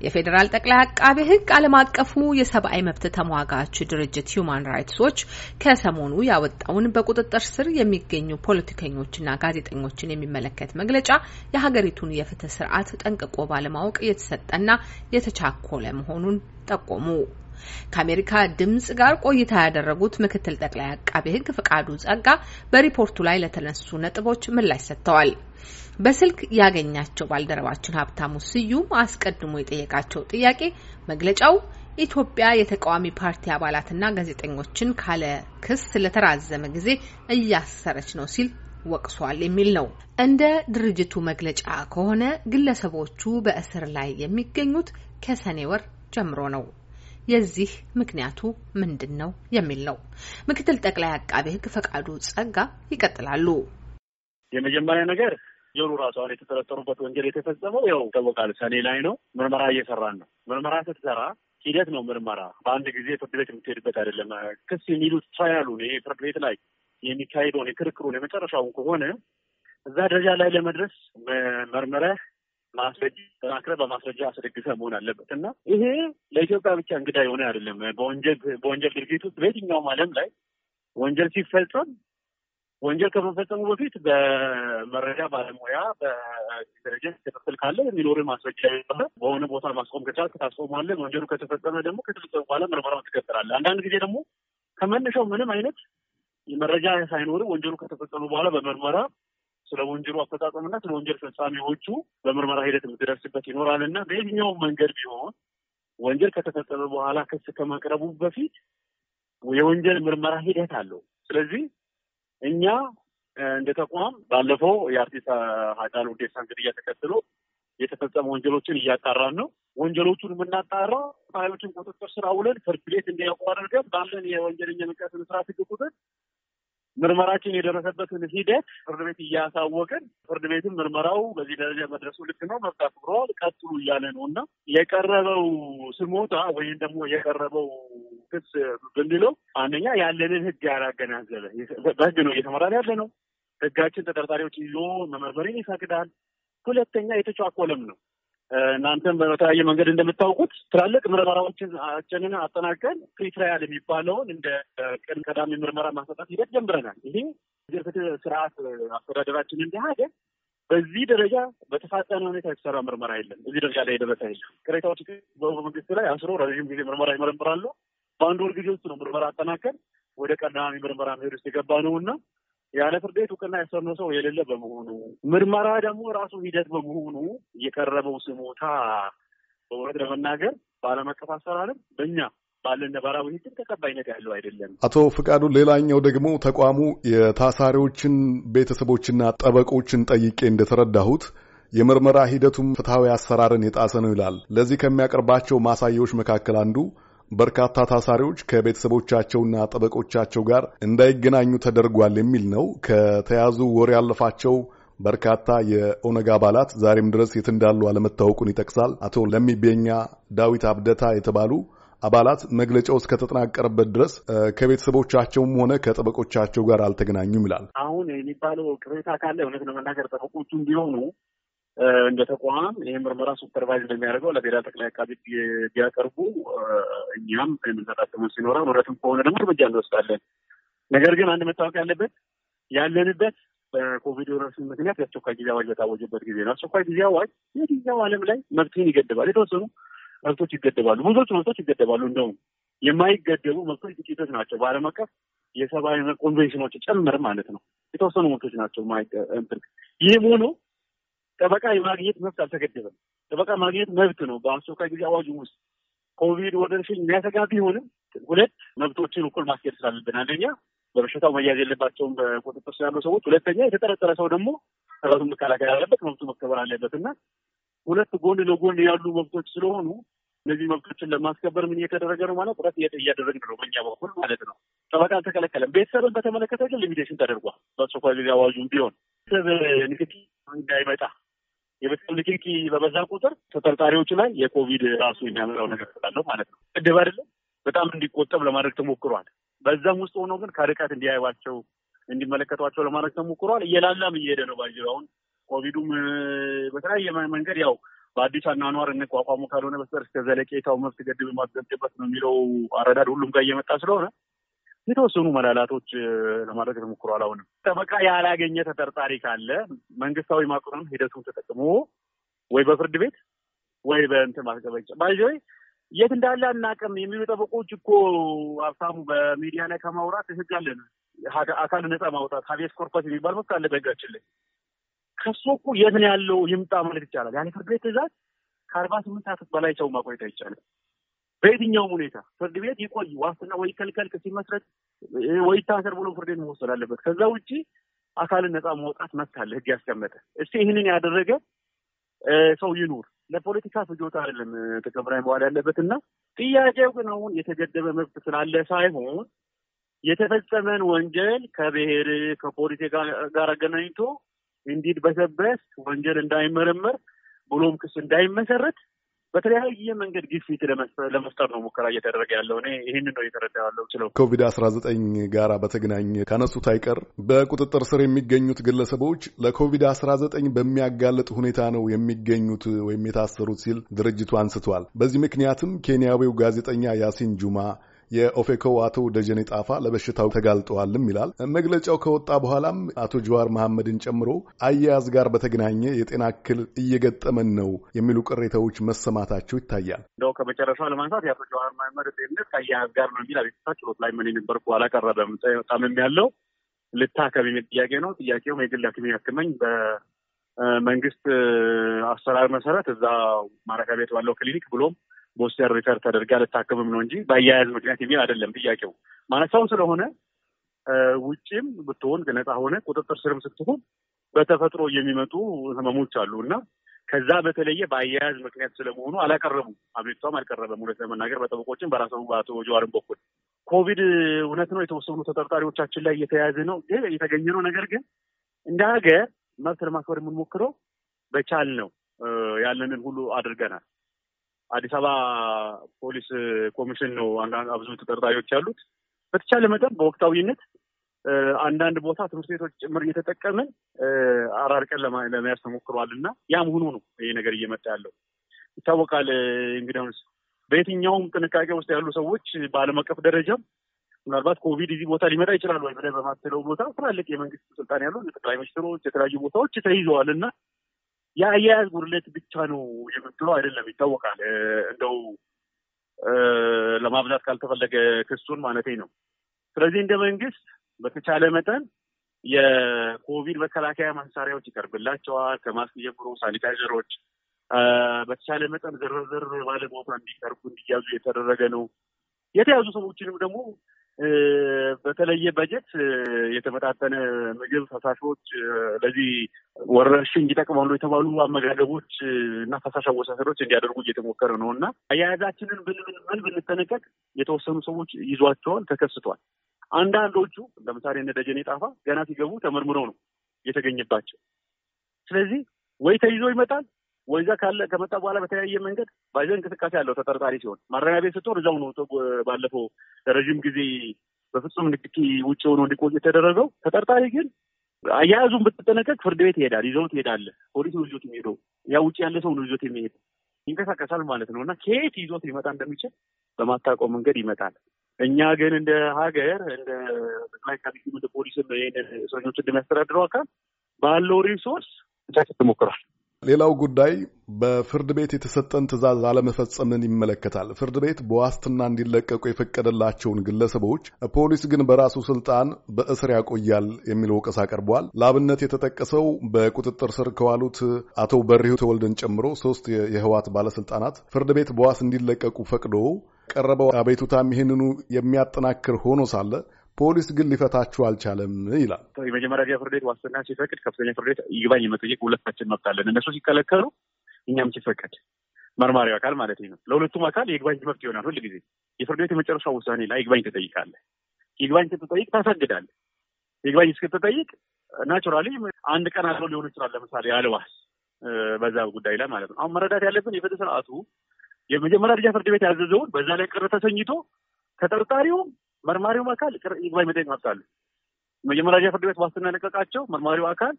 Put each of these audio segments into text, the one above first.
የፌዴራል ጠቅላይ አቃቤ ሕግ ዓለም አቀፉ የሰብአዊ መብት ተሟጋች ድርጅት ሂዩማን ራይትስ ዎች ከሰሞኑ ያወጣውን በቁጥጥር ስር የሚገኙ ፖለቲከኞችና ጋዜጠኞችን የሚመለከት መግለጫ የሀገሪቱን የፍትህ ስርዓት ጠንቅቆ ባለማወቅ የተሰጠና የተቻኮለ መሆኑን ጠቆሙ። ከአሜሪካ ድምጽ ጋር ቆይታ ያደረጉት ምክትል ጠቅላይ አቃቤ ሕግ ፍቃዱ ጸጋ በሪፖርቱ ላይ ለተነሱ ነጥቦች ምላሽ ሰጥተዋል። በስልክ ያገኛቸው ባልደረባችን ሀብታሙ ስዩም አስቀድሞ የጠየቃቸው ጥያቄ መግለጫው ኢትዮጵያ የተቃዋሚ ፓርቲ አባላትና ጋዜጠኞችን ካለ ክስ ለተራዘመ ጊዜ እያሰረች ነው ሲል ወቅሷል የሚል ነው። እንደ ድርጅቱ መግለጫ ከሆነ ግለሰቦቹ በእስር ላይ የሚገኙት ከሰኔ ወር ጀምሮ ነው። የዚህ ምክንያቱ ምንድን ነው የሚል ነው። ምክትል ጠቅላይ አቃቤ ሕግ ፈቃዱ ጸጋ ይቀጥላሉ። የመጀመሪያ ነገር ጆሩ ራሱ አሁን የተጠረጠሩበት ወንጀል የተፈጸመው ያው ይታወቃል፣ ሰኔ ላይ ነው። ምርመራ እየሰራን ነው። ምርመራ ስትሰራ ሂደት ነው። ምርመራ በአንድ ጊዜ ፍርድ ቤት የምትሄድበት አይደለም። ክስ የሚሉት ትራያሉን ይሄ ፍርድ ቤት ላይ የሚካሄደውን የክርክሩን የመጨረሻውን ከሆነ እዛ ደረጃ ላይ ለመድረስ መርመረህ ማስረጃ ተናክረ በማስረጃ አስደግፈ መሆን አለበት እና ይሄ ለኢትዮጵያ ብቻ እንግዳ የሆነ አይደለም። በወንጀል በወንጀል ድርጊት ውስጥ በየትኛውም ዓለም ላይ ወንጀል ሲፈጸም ወንጀል ከመፈጸሙ በፊት በመረጃ ባለሙያ በኢንቴሊጀንስ ክትትል ካለ የሚኖር ማስረጃ በሆነ ቦታ ማስቆም ከቻልክ ታስቆማለህ። ወንጀሉ ከተፈጸመ ደግሞ ከተፈጸመ በኋላ ምርመራው ትቀጥላለህ። አንዳንድ ጊዜ ደግሞ ከመነሻው ምንም አይነት መረጃ ሳይኖር ወንጀሉ ከተፈጸመ በኋላ በምርመራ ስለ ወንጀሉ አፈጻጸምና ስለ ወንጀል ፈጻሚዎቹ በምርመራ ሂደት የምትደርስበት ይኖራል እና በየትኛውም መንገድ ቢሆን ወንጀል ከተፈጸመ በኋላ ክስ ከማቅረቡ በፊት የወንጀል ምርመራ ሂደት አለው። ስለዚህ እኛ እንደ ተቋም ባለፈው የአርቲስት ሃጫሉ ሁንዴሳን ግድያ ተከትሎ የተፈጸሙ ወንጀሎችን እያጣራን ነው። ወንጀሎቹን የምናጣራው ኃይሎችን ቁጥጥር ስር አውለን ፍርድ ቤት እንዲያውቁ አድርገን ባለን የወንጀለኛ መቅጫ ስነ ሕግ ቁጥር ምርመራችን የደረሰበትን ሂደት ፍርድ ቤት እያሳወቅን ፍርድ ቤትም ምርመራው በዚህ ደረጃ መድረሱ ልክ ነው፣ መብት አክብረዋል፣ ቀጥሉ እያለ ነው እና የቀረበው ስሞታ ወይም ደግሞ የቀረበው ክስ ብንለው አንደኛ ያለንን ህግ ያላገናዘበ በህግ ነው እየተመራን ያለ ነው። ህጋችን ተጠርጣሪዎች ይዞ መመርመርን ይፈቅዳል። ሁለተኛ የተቻኮለም ነው። እናንተም በተለያየ መንገድ እንደምታውቁት ትላልቅ ምርመራዎችንን አጠናቀን ፕሪትራያል የሚባለውን እንደ ቅድመ ቀዳሚ ምርመራ ማሰጣት ሂደት ጀምረናል። ይሄ ፍትህ ስርዓት አስተዳደራችን እንደ ሀገር በዚህ ደረጃ በተፋጠነ ሁኔታ የተሰራ ምርመራ የለም። እዚህ ደረጃ ላይ የደረሰ የለም። ቅሬታዎች በመንግስት ላይ አስሮ ረዥም ጊዜ ምርመራ ይመረምራሉ። በአንድ ወር ጊዜ ውስጥ ነው ምርመራ አጠናቀን ወደ ቀዳሚ ምርመራ መሄድ ውስጥ የገባ ነው እና ያለ ፍርድ ቤት እውቅና ያሰብነው ሰው የሌለ በመሆኑ ምርመራ ደግሞ ራሱ ሂደት በመሆኑ የቀረበው ስሞታ በእውነት ለመናገር በዓለም አቀፍ አሰራርም በእኛ ባለን ነባራዊ ሕግ ተቀባይነት ያለው አይደለም። አቶ ፍቃዱ፣ ሌላኛው ደግሞ ተቋሙ የታሳሪዎችን ቤተሰቦችና ጠበቆችን ጠይቄ እንደተረዳሁት የምርመራ ሂደቱም ፍትሐዊ አሰራርን የጣሰ ነው ይላል። ለዚህ ከሚያቀርባቸው ማሳያዎች መካከል አንዱ በርካታ ታሳሪዎች ከቤተሰቦቻቸውና ጠበቆቻቸው ጋር እንዳይገናኙ ተደርጓል የሚል ነው። ከተያዙ ወር ያለፋቸው በርካታ የኦነግ አባላት ዛሬም ድረስ የት እንዳሉ አለመታወቁን ይጠቅሳል። አቶ ለሚቤኛ ዳዊት አብደታ የተባሉ አባላት መግለጫው እስከተጠናቀረበት ድረስ ከቤተሰቦቻቸውም ሆነ ከጠበቆቻቸው ጋር አልተገናኙም ይላል። አሁን የሚባለው ቅሬታ ካለ እውነት ለመናገር ጠበቆቹም ቢሆኑ እንደ ተቋም ይህ ምርመራ supervise እንደሚያደርገው ለፌዴራል ጠቅላይ አቃቤ ቢያቀርቡ እኛም የምንሰጣቸው ይኖራል። እውነትም ከሆነ ደግሞ እርምጃ እንወስዳለን። ነገር ግን አንድ መታወቅ ያለበት ያለንበት በኮቪድ ወረርሽኝ ምክንያት የአስቸኳይ ጊዜ አዋጅ በታወጀበት ጊዜ ነው። አስቸኳይ ጊዜ አዋጅ የትኛው ዓለም ላይ መብትህን ይገድባል። የተወሰኑ መብቶች ይገደባሉ፣ ብዙዎቹ መብቶች ይገደባሉ። እንደውም የማይገደቡ መብቶች ጥቂቶች ናቸው። በዓለም አቀፍ የሰብአዊ ኮንቬንሽኖች ጨምር ማለት ነው። የተወሰኑ መብቶች ናቸው። ይህም ሆኖ ጠበቃ የማግኘት መብት አልተገደበም። ጠበቃ ማግኘት መብት ነው። በአስቸኳይ ጊዜ አዋጁ ውስጥ ኮቪድ ወረርሽኝ የሚያሰጋ ቢሆንም ሁለት መብቶችን እኩል ማስኬድ ስላለብን፣ አንደኛ በበሽታው መያዝ የለባቸውም በቁጥጥር ስር ያሉ ሰዎች፣ ሁለተኛ የተጠረጠረ ሰው ደግሞ ራሱን መከላከል አለበት፣ መብቱ መከበር አለበት እና ሁለት ጎን ለጎን ያሉ መብቶች ስለሆኑ እነዚህ መብቶችን ለማስከበር ምን እየተደረገ ነው ማለት ጥረት እያደረግን ነው በእኛ በኩል ማለት ነው። ጠበቃ አልተከለከለም። ቤተሰብን በተመለከተ ግን limitation ተደርጓል። በአስቸኳይ ጊዜ አዋጁም ቢሆን ቤተሰብ ንክኪ እንዳይመጣ የቤተሰብ ንክኪ በበዛ ቁጥር ተጠርጣሪዎች ላይ የኮቪድ ራሱ የሚያመጣው ነገር ስላለው ማለት ነው። ቅድብ አይደለም በጣም እንዲቆጠብ ለማድረግ ተሞክሯል። በዛም ውስጥ ሆኖ ግን ከርቀት እንዲያዩዋቸው እንዲመለከቷቸው ለማድረግ ተሞክሯል። እየላላም እየሄደ ነው። by the way አሁን ኮቪዱም በተለያየ መንገድ ያው በአዲስ አኗኗር እንቋቋሙ ካልሆነ በስተቀር እስከ ዘለቄታው መብት ገድብ ማስገድበት ነው የሚለው አረዳድ ሁሉም ጋር እየመጣ ስለሆነ የተወሰኑ መላላቶች ለማድረግ ተሞክሯል። አሁንም ጠበቃ ያላገኘ ተጠርጣሪ ካለ መንግስታዊ ማቁረን ሂደቱን ተጠቅሞ ወይ በፍርድ ቤት ወይ በእንትን ማስገበጫ ባይዘ የት እንዳለ አናውቅም የሚሉ ጠበቆች እኮ ሀብታሙ በሚዲያ ላይ ከማውራት ህግ አለን። አካል ነጻ ማውጣት ሀቤስ ኮርፐስ የሚባል መብት አለ በህጋችን ላይ። ከሱ እኮ የት ነው ያለው ይምጣ ማለት ይቻላል። ያለ ፍርድ ቤት ትዕዛዝ ከአርባ ስምንት ሰዓት በላይ ሰው ማቆየት አይቻልም። በየትኛውም ሁኔታ ፍርድ ቤት ይቆይ ዋስትና ወይ ከልከል ሲመስረት ወይ ታሰር ብሎ ፍርድ ቤት መወሰድ አለበት። ከዛ ውጭ አካልን ነጻ ማውጣት መብት አለ ህግ ያስቀመጠ። እስቲ ይህንን ያደረገ ሰው ይኑር። ለፖለቲካ ፍጆታ አይደለም ጥቅም ላይ መዋል ያለበት እና ጥያቄው ግን አሁን የተገደበ መብት ስላለ ሳይሆን የተፈጸመን ወንጀል ከብሔር ከፖለቲካ ጋር አገናኝቶ እንዲድበሰበስ ወንጀል እንዳይመረመር ብሎም ክስ እንዳይመሰረት በተለያየ መንገድ ግፊት ለመፍጠር ነው ሙከራ እየተደረገ ያለው። እኔ ይህንን ነው እየተረዳ ችለው ኮቪድ አስራ ዘጠኝ ጋር በተገናኘ ካነሱት አይቀር በቁጥጥር ስር የሚገኙት ግለሰቦች ለኮቪድ አስራ ዘጠኝ በሚያጋልጥ ሁኔታ ነው የሚገኙት ወይም የታሰሩት ሲል ድርጅቱ አንስቷል። በዚህ ምክንያትም ኬንያዊው ጋዜጠኛ ያሲን ጁማ የኦፌኮ አቶ ደጀኔ ጣፋ ለበሽታው ተጋልጠዋልም ይላል። መግለጫው ከወጣ በኋላም አቶ ጀዋር መሐመድን ጨምሮ አያያዝ ጋር በተገናኘ የጤና እክል እየገጠመን ነው የሚሉ ቅሬታዎች መሰማታቸው ይታያል። እንደው ከመጨረሻው ለማንሳት የአቶ ጀዋር መሐመድ ጤንነት ከአያያዝ ጋር ነው የሚል አቤቱታ ችሎት ላይ ምን የነበርኩ አላቀረበም። ታምም ያለው ልታከም የሚል ጥያቄ ነው። ጥያቄውም የግል ሐኪም ያክመኝ በመንግስት አሰራር መሰረት እዛ ማረፊያ ቤት ባለው ክሊኒክ ብሎም በሆስፒታል refer ተደርጋ ልታከምም ነው እንጂ በአያያዝ ምክንያት የሚል አይደለም ጥያቄው። ሰው ስለሆነ ውጭም ብትሆን ነፃ ሆነ ቁጥጥር ስርም ስትሆን በተፈጥሮ የሚመጡ ህመሞች አሉ እና ከዛ በተለየ በአያያዝ ምክንያት ስለመሆኑ አላቀረቡም። አቤቱታም አልቀረበም። እውነት ለመናገር በጠበቆችም በራሱ በአቶ ጀዋርም በኩል ኮቪድ እውነት ነው የተወሰኑ ተጠርጣሪዎቻችን ላይ እየተያያዘ ነው የተገኘ ነው። ነገር ግን እንደ ሀገር መብት ለማክበር የምንሞክረው በቻል ነው ያለንን ሁሉ አድርገናል። አዲስ አበባ ፖሊስ ኮሚሽን ነው ብዙ ተጠርጣሪዎች ያሉት። በተቻለ መጠን በወቅታዊነት አንዳንድ ቦታ ትምህርት ቤቶች ጭምር እየተጠቀምን አራርቀን ለመያዝ ተሞክሯል እና ያም ሆኖ ነው ይሄ ነገር እየመጣ ያለው ይታወቃል። እንግዲያውስ በየትኛውም ጥንቃቄ ውስጥ ያሉ ሰዎች በዓለም አቀፍ ደረጃም ምናልባት ኮቪድ እዚህ ቦታ ሊመጣ ይችላል ወይ ብለህ በማትለው ቦታ ትላልቅ የመንግስት ስልጣን ያሉ ጠቅላይ ሚኒስትሮች የተለያዩ ቦታዎች ተይዘዋል እና የአያያዝ ጉድለት ብቻ ነው የምትለው አይደለም፣ ይታወቃል። እንደው ለማብዛት ካልተፈለገ ክሱን ማለቴ ነው። ስለዚህ እንደ መንግስት በተቻለ መጠን የኮቪድ መከላከያ መሳሪያዎች ይቀርብላቸዋል። ከማስክ ጀምሮ ሳኒታይዘሮች በተቻለ መጠን ዝርዝር ባለ ቦታ እንዲቀርቡ እንዲያዙ የተደረገ ነው። የተያዙ ሰዎችንም ደግሞ በተለየ በጀት የተመጣጠነ ምግብ፣ ፈሳሾች ለዚህ ወረርሽኝ ይጠቅማሉ የተባሉ አመጋገቦች እና ፈሳሽ አወሳሰዶች እንዲያደርጉ እየተሞከረ ነው እና አያያዛችንን ምን ብንጠነቀቅ የተወሰኑ ሰዎች ይዟቸዋል፣ ተከስቷል። አንዳንዶቹ ለምሳሌ እነ ደጀኔ ጣፋ ገና ሲገቡ ተመርምረው ነው የተገኘባቸው። ስለዚህ ወይ ተይዞ ይመጣል ወይ እዛ ካለ ከመጣ በኋላ በተለያየ መንገድ by the way እንቅስቃሴ ያለው ተጠርጣሪ ሲሆን ማረሚያ ቤት ስትሆን እዛው ነው ባለፈው ለረዥም ጊዜ በፍጹም ንክኪ ውጭ ሆኖ እንዲቆይ የተደረገው። ተጠርጣሪ ግን አያያዙን ብትጠነቀቅ ፍርድ ቤት ይሄዳል፣ ይዘውት ይሄዳል። ፖሊስ ነው ይዞት የሚሄደው፣ ያ ውጭ ያለ ሰው ነው ይዞት የሚሄድ ይንቀሳቀሳል ማለት ነው እና ከየት ይዞት ሊመጣ እንደሚችል በማታውቀው መንገድ ይመጣል። እኛ ግን እንደ ሀገር እንደ ጠቅላይ አቃቤ እንደ ፖሊስም ይህን እስረኞች እንደሚያስተዳድረው አካል ባለው resource ብቻ ትሞክራል። ሌላው ጉዳይ በፍርድ ቤት የተሰጠን ትዕዛዝ አለመፈጸምን ይመለከታል። ፍርድ ቤት በዋስትና እንዲለቀቁ የፈቀደላቸውን ግለሰቦች ፖሊስ ግን በራሱ ስልጣን በእስር ያቆያል የሚል ወቀሳ ቀርቧል። ለአብነት የተጠቀሰው በቁጥጥር ስር ከዋሉት አቶ በሪሁ ተወልደን ጨምሮ ሶስት የህወሓት ባለስልጣናት ፍርድ ቤት በዋስ እንዲለቀቁ ፈቅዶ ቀረበው አቤቱታም ይህንኑ የሚያጠናክር ሆኖ ሳለ ፖሊስ ግን ሊፈታችሁ አልቻለም ይላል። የመጀመሪያ ፍርድ ቤት ዋስትና ሲፈቅድ ከፍተኛ ፍርድ ቤት ይግባኝ የመጠየቅ ሁለታችን መብት እነሱ ሲከለከሉ እኛም ሲፈቀድ መርማሪው አካል ማለት ነው። ለሁለቱም አካል የይግባኝ መብት ይሆናል። ሁል ጊዜ የፍርድ ቤት የመጨረሻ ውሳኔ ላይ ይግባኝ ትጠይቃለህ። ይግባኝ ስትጠይቅ ታሳግዳለህ። ይግባኝ እስክትጠይቅ ናቹራሊ አንድ ቀን አለው ሊሆን ይችላል። ለምሳሌ አልባስ በዛ ጉዳይ ላይ ማለት ነው። አሁን መረዳት ያለብን የፍትህ ስርዓቱ የመጀመሪያ ደረጃ ፍርድ ቤት ያዘዘውን በዛ ላይ ቅር ተሰኝቶ ተጠርጣሪውም መርማሪውም አካል ይግባኝ መጠየቅ መብት መጀመሪያ ፍርድ ቤት ዋስትና ለቀቃቸው፣ መርማሪው አካል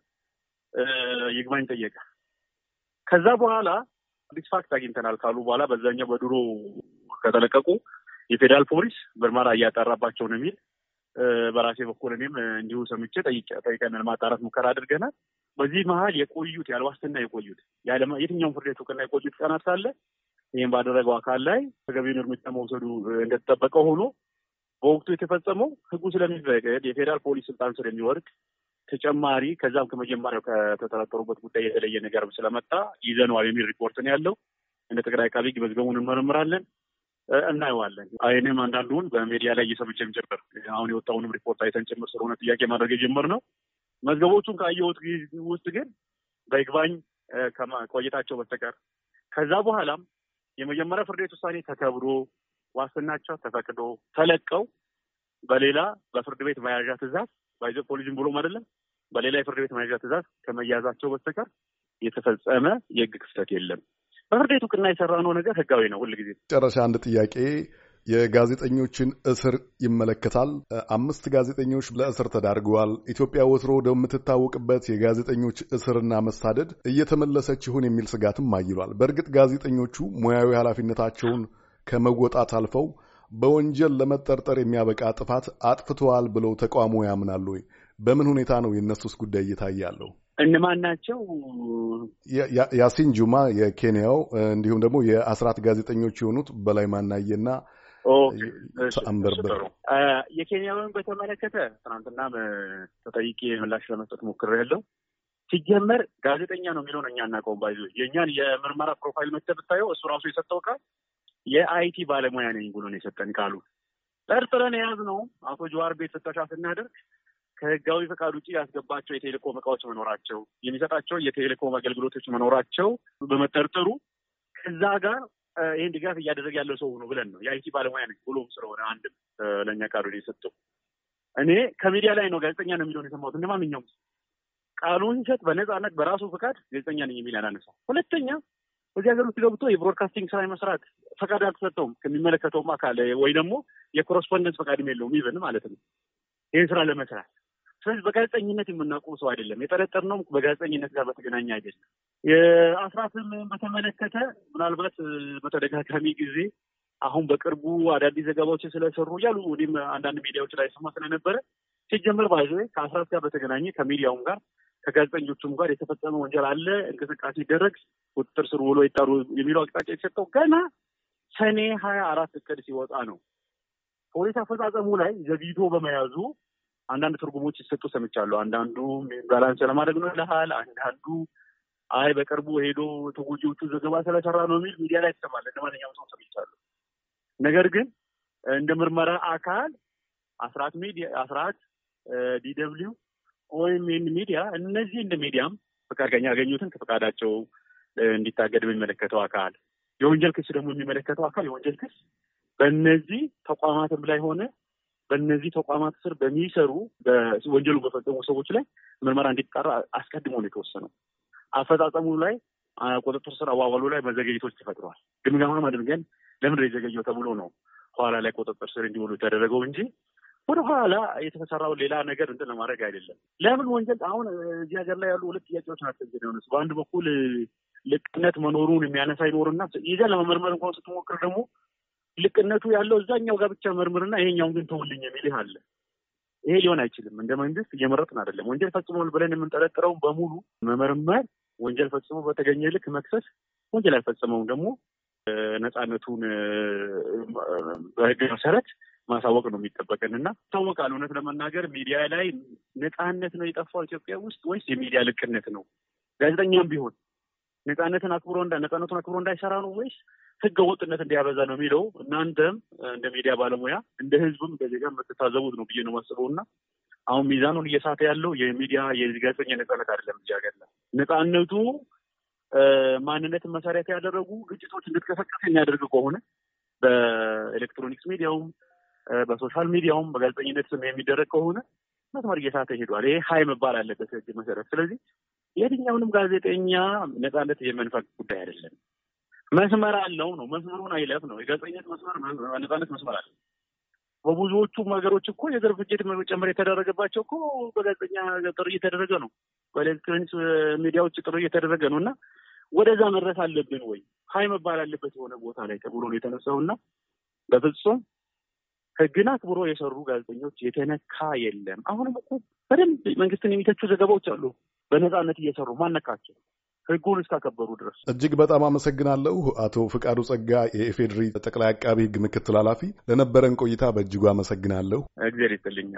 ይግባኝ ጠየቀ። ከዛ በኋላ አዲስ ፋክት አግኝተናል ካሉ በኋላ በዛኛው በድሮ ከተለቀቁ የፌዴራል ፖሊስ ምርመራ እያጣራባቸው ነው የሚል በራሴ በኩል እኔም እንዲሁ ሰምቼ ጠይቀን ማጣራት ሙከራ አድርገናል። በዚህ መሀል የቆዩት ያልዋስትና የቆዩት የትኛውም ፍርድ ቤት እውቅና የቆዩት ቀናት ሳለ ይህም ባደረገው አካል ላይ ተገቢውን እርምጃ መውሰዱ እንደተጠበቀ ሆኖ በወቅቱ የተፈጸመው ሕጉ ስለሚፈቅድ የፌዴራል ፖሊስ ስልጣን ስር የሚወርድ ተጨማሪ ከዛም ከመጀመሪያው ከተጠረጠሩበት ጉዳይ የተለየ ነገር ስለመጣ ይዘነዋል የሚል ሪፖርት ነው ያለው። እንደ ጠቅላይ አቃቤ ሕግ መዝገቡን እንመረምራለን፣ እናየዋለን። እኔም አንዳንዱን በሚዲያ ላይ እየሰምቼም ጭምር አሁን የወጣውንም ሪፖርት አይተን ጭምር ስለሆነ ጥያቄ ማድረግ የጀመርነው መዝገቦቹን ካየሁት ውስጥ ግን በይግባኝ ከቆይታቸው በስተቀር ከዛ በኋላም የመጀመሪያ ፍርድ ቤት ውሳኔ ተከብሮ ዋስትናቸው ተፈቅዶ ተለቀው በሌላ በፍርድ ቤት መያዣ ትዕዛዝ by the way ፖሊስም ብሎም አይደለም በሌላ የፍርድ ቤት መያዣ ትዕዛዝ ከመያዛቸው በስተቀር የተፈጸመ የህግ ክፍተት የለም። በፍርድ ቤት እውቅና የሰራነው ነገር ህጋዊ ነው። ሁልጊዜ መጨረሻ አንድ ጥያቄ የጋዜጠኞችን እስር ይመለከታል። አምስት ጋዜጠኞች ለእስር ተዳርገዋል። ኢትዮጵያ ወትሮ ወደምትታወቅበት የጋዜጠኞች እስርና መሳደድ እየተመለሰች ይሆን የሚል ስጋትም አይሏል። በእርግጥ ጋዜጠኞቹ ሙያዊ ኃላፊነታቸውን ከመወጣት አልፈው በወንጀል ለመጠርጠር የሚያበቃ ጥፋት አጥፍተዋል ብለው ተቃውሞ ያምናሉ ወይ? በምን ሁኔታ ነው የእነሱስ ጉዳይ እየታየ ያለው? እነማን ናቸው? ያሲን ጁማ የኬንያው፣ እንዲሁም ደግሞ የአስራት ጋዜጠኞች የሆኑት በላይ ማናየና አንበርበር የኬንያውን በተመለከተ ትናንትናም ተጠይቄ ምላሽ ለመስጠት ሞክሬያለሁ። ሲጀመር ጋዜጠኛ ነው የሚለውን እኛ እናውቀውም። by the way የእኛን የምርመራ profile መጥተህ ብታየው እሱ ራሱ የሰጠው ቃል የ IT ባለሙያ ነኝ ብሎ ነው የሰጠን ቃሉ። ጠርጥረን የያዝነው አቶ ጀዋር ቤት ፍተሻ ስናደርግ ከህጋዊ ፈቃድ ውጭ ያስገባቸው የቴሌኮም እቃዎች መኖራቸው፣ የሚሰጣቸው የቴሌኮም አገልግሎቶች መኖራቸው በመጠርጠሩ ከዛ ጋር ይህን ድጋፍ እያደረገ ያለው ሰው ነው ብለን ነው የ IT ባለሙያ ነኝ ብሎም ስለሆነ አንድም ለእኛ ቃሉን የሰጠው እኔ ከሚዲያ ላይ ነው ጋዜጠኛ ነው የሚለውን የሰማሁት እንደ ቃሉን ሲሰጥ በነፃነት በራሱ ፈቃድ ጋዜጠኛ ነኝ የሚል ያላነሳው። ሁለተኛ በዚህ ሀገር ውስጥ ገብቶ የብሮድካስቲንግ ስራ መስራት ፈቃድ አልተሰጠውም ከሚመለከተውም አካል ወይ ደግሞ የኮረስፖንደንስ ፈቃድም የለውም ይብን ማለት ነው ይህን ስራ ለመስራት። ስለዚህ በጋዜጠኝነት የምናውቀው ሰው አይደለም። የጠረጠርነውም በጋዜጠኝነት ጋር በተገናኘ አይደለም። የአስራትን በተመለከተ ምናልባት በተደጋጋሚ ጊዜ አሁን በቅርቡ አዳዲስ ዘገባዎችን ስለሰሩ እያሉ ወዲም አንዳንድ ሚዲያዎች ላይ ሰማ ስለነበረ ሲጀመር by the way ከአስራት ጋር በተገናኘ ከሚዲያውም ጋር ከጋዜጠኞቹም ጋር የተፈጸመ ወንጀል አለ፣ እንቅስቃሴ ይደረግ፣ ቁጥጥር ስር ውሎ ይጠሩ የሚለው አቅጣጫ የተሰጠው ገና ሰኔ ሀያ አራት እቅድ ሲወጣ ነው። ፖሊስ አፈጻጸሙ ላይ ዘግይቶ በመያዙ አንዳንድ ትርጉሞች ሲሰጡ ሰምቻለሁ። አንዳንዱ balance ለማድረግ ነው ይልሃል። አንዳንዱ አይ በቅርቡ ሄዶ ተጎጂዎቹ ዘገባ ስለሰራ ነው የሚል ሚዲያ ላይ ትሰማለ። እንደ ማንኛውም ሰው ሰምቻለሁ። ነገር ግን እንደ ምርመራ አካል አስራት ሚዲያ አስራት DW ይህን ሚዲያ እነዚህ እንደ ሚዲያም ፈቃድ ያገኙትን ከፈቃዳቸው እንዲታገድ የሚመለከተው አካል የወንጀል ክስ ደግሞ የሚመለከተው አካል የወንጀል ክስ በእነዚህ ተቋማትም ላይ ሆነ በእነዚህ ተቋማት ስር በሚሰሩ ወንጀሉ በፈጸሙ ሰዎች ላይ ምርመራ እንዲጣራ አስቀድሞ ነው የተወሰነው። አፈጻጸሙ ላይ ቁጥጥር ስር አዋዋሉ ላይ መዘገየቶች ተፈጥረዋል። ግምገማም አድርገን ለምን የዘገየው ተብሎ ነው ኋላ ላይ ቁጥጥር ስር እንዲውሉ የተደረገው እንጂ ወደ ኋላ የተሰራው ሌላ ነገር እንትን ለማድረግ አይደለም። ለምን ወንጀል አሁን እዚህ ሀገር ላይ ያሉ ሁለት ጥያቄዎች ናቸው። ሆነ በአንድ በኩል ልቅነት መኖሩን የሚያነሳ ይኖርና ይዘን ለመመርመር እንኳን ስትሞክር ደግሞ ልቅነቱ ያለው እዛኛው ጋር ብቻ መርምርና ይሄኛውን ግን ተውልኝ የሚልህ አለ። ይሄ ሊሆን አይችልም። እንደ መንግስት እየመረጥን አይደለም። ወንጀል ፈጽሟል ብለን የምንጠረጥረው በሙሉ መመርመር፣ ወንጀል ፈጽሞ በተገኘ ልክ መክሰስ፣ ወንጀል ያልፈጸመውን ደግሞ ነፃነቱን በህግ መሰረት ማሳወቅ ነው የሚጠበቅን እና ይታወቃል። እውነት ለመናገር ሚዲያ ላይ ነፃነት ነው የጠፋው ኢትዮጵያ ውስጥ ወይስ የሚዲያ ልቅነት ነው? ጋዜጠኛም ቢሆን ነፃነትን አክብሮ ነፃነቱን አክብሮ እንዳይሰራ ነው ወይስ ህገ ወጥነት እንዲያበዛ ነው የሚለው እናንተም እንደ ሚዲያ ባለሙያ እንደ ህዝብም እንደ ዜጋ የምትታዘቡት ነው ብዬ ነው የማስበው እና አሁን ሚዛኑን እየሳተ ያለው የሚዲያ የጋዜጠኛ ነፃነት አይደለም። ላይ ነፃነቱ ማንነትን መሰረት ያደረጉ ግጭቶች እንድትቀሰቀስ የሚያደርግ ከሆነ በኤሌክትሮኒክስ ሚዲያውም በ social media ውም በጋዜጠኝነት ስም የሚደረግ ከሆነ መስመር እየሳተ ሄዷል። ይሄ ሀይ መባል አለበት ህግ መሰረት። ስለዚህ የትኛውንም ጋዜጠኛ ነፃነት የመንፈግ ጉዳይ አይደለም። መስመር አለው ነው መስመሩን አይለፍ ነው። የጋዜጠኝነት መስመር ነፃነት መስመር አለ። በብዙዎቹም ሀገሮች እኮ የዘር ፍጅት መጨመር የተደረገባቸው እኮ በጋዜጠኛ ጥሪ እየተደረገ ነው። በኤሌክትሮኒክስ ሚዲያዎች ጥሪ እየተደረገ ነው እና ወደዛ መድረስ አለብን ወይ ሀይ መባል አለበት የሆነ ቦታ ላይ ተብሎ ነው የተነሳውና በፍጹም ህግን አክብሮ የሰሩ ጋዜጠኞች የተነካ የለም። አሁንም እኮ በደንብ መንግስትን የሚተቹ ዘገባዎች አሉ። በነፃነት እየሰሩ ማነካቸው ህጉን እስካከበሩ ድረስ። እጅግ በጣም አመሰግናለሁ አቶ ፍቃዱ ጸጋ የኢፌዴሪ ጠቅላይ አቃቢ ህግ ምክትል ኃላፊ ለነበረን ቆይታ በእጅጉ አመሰግናለሁ። እግዚአብሔር ይስጥልኝ።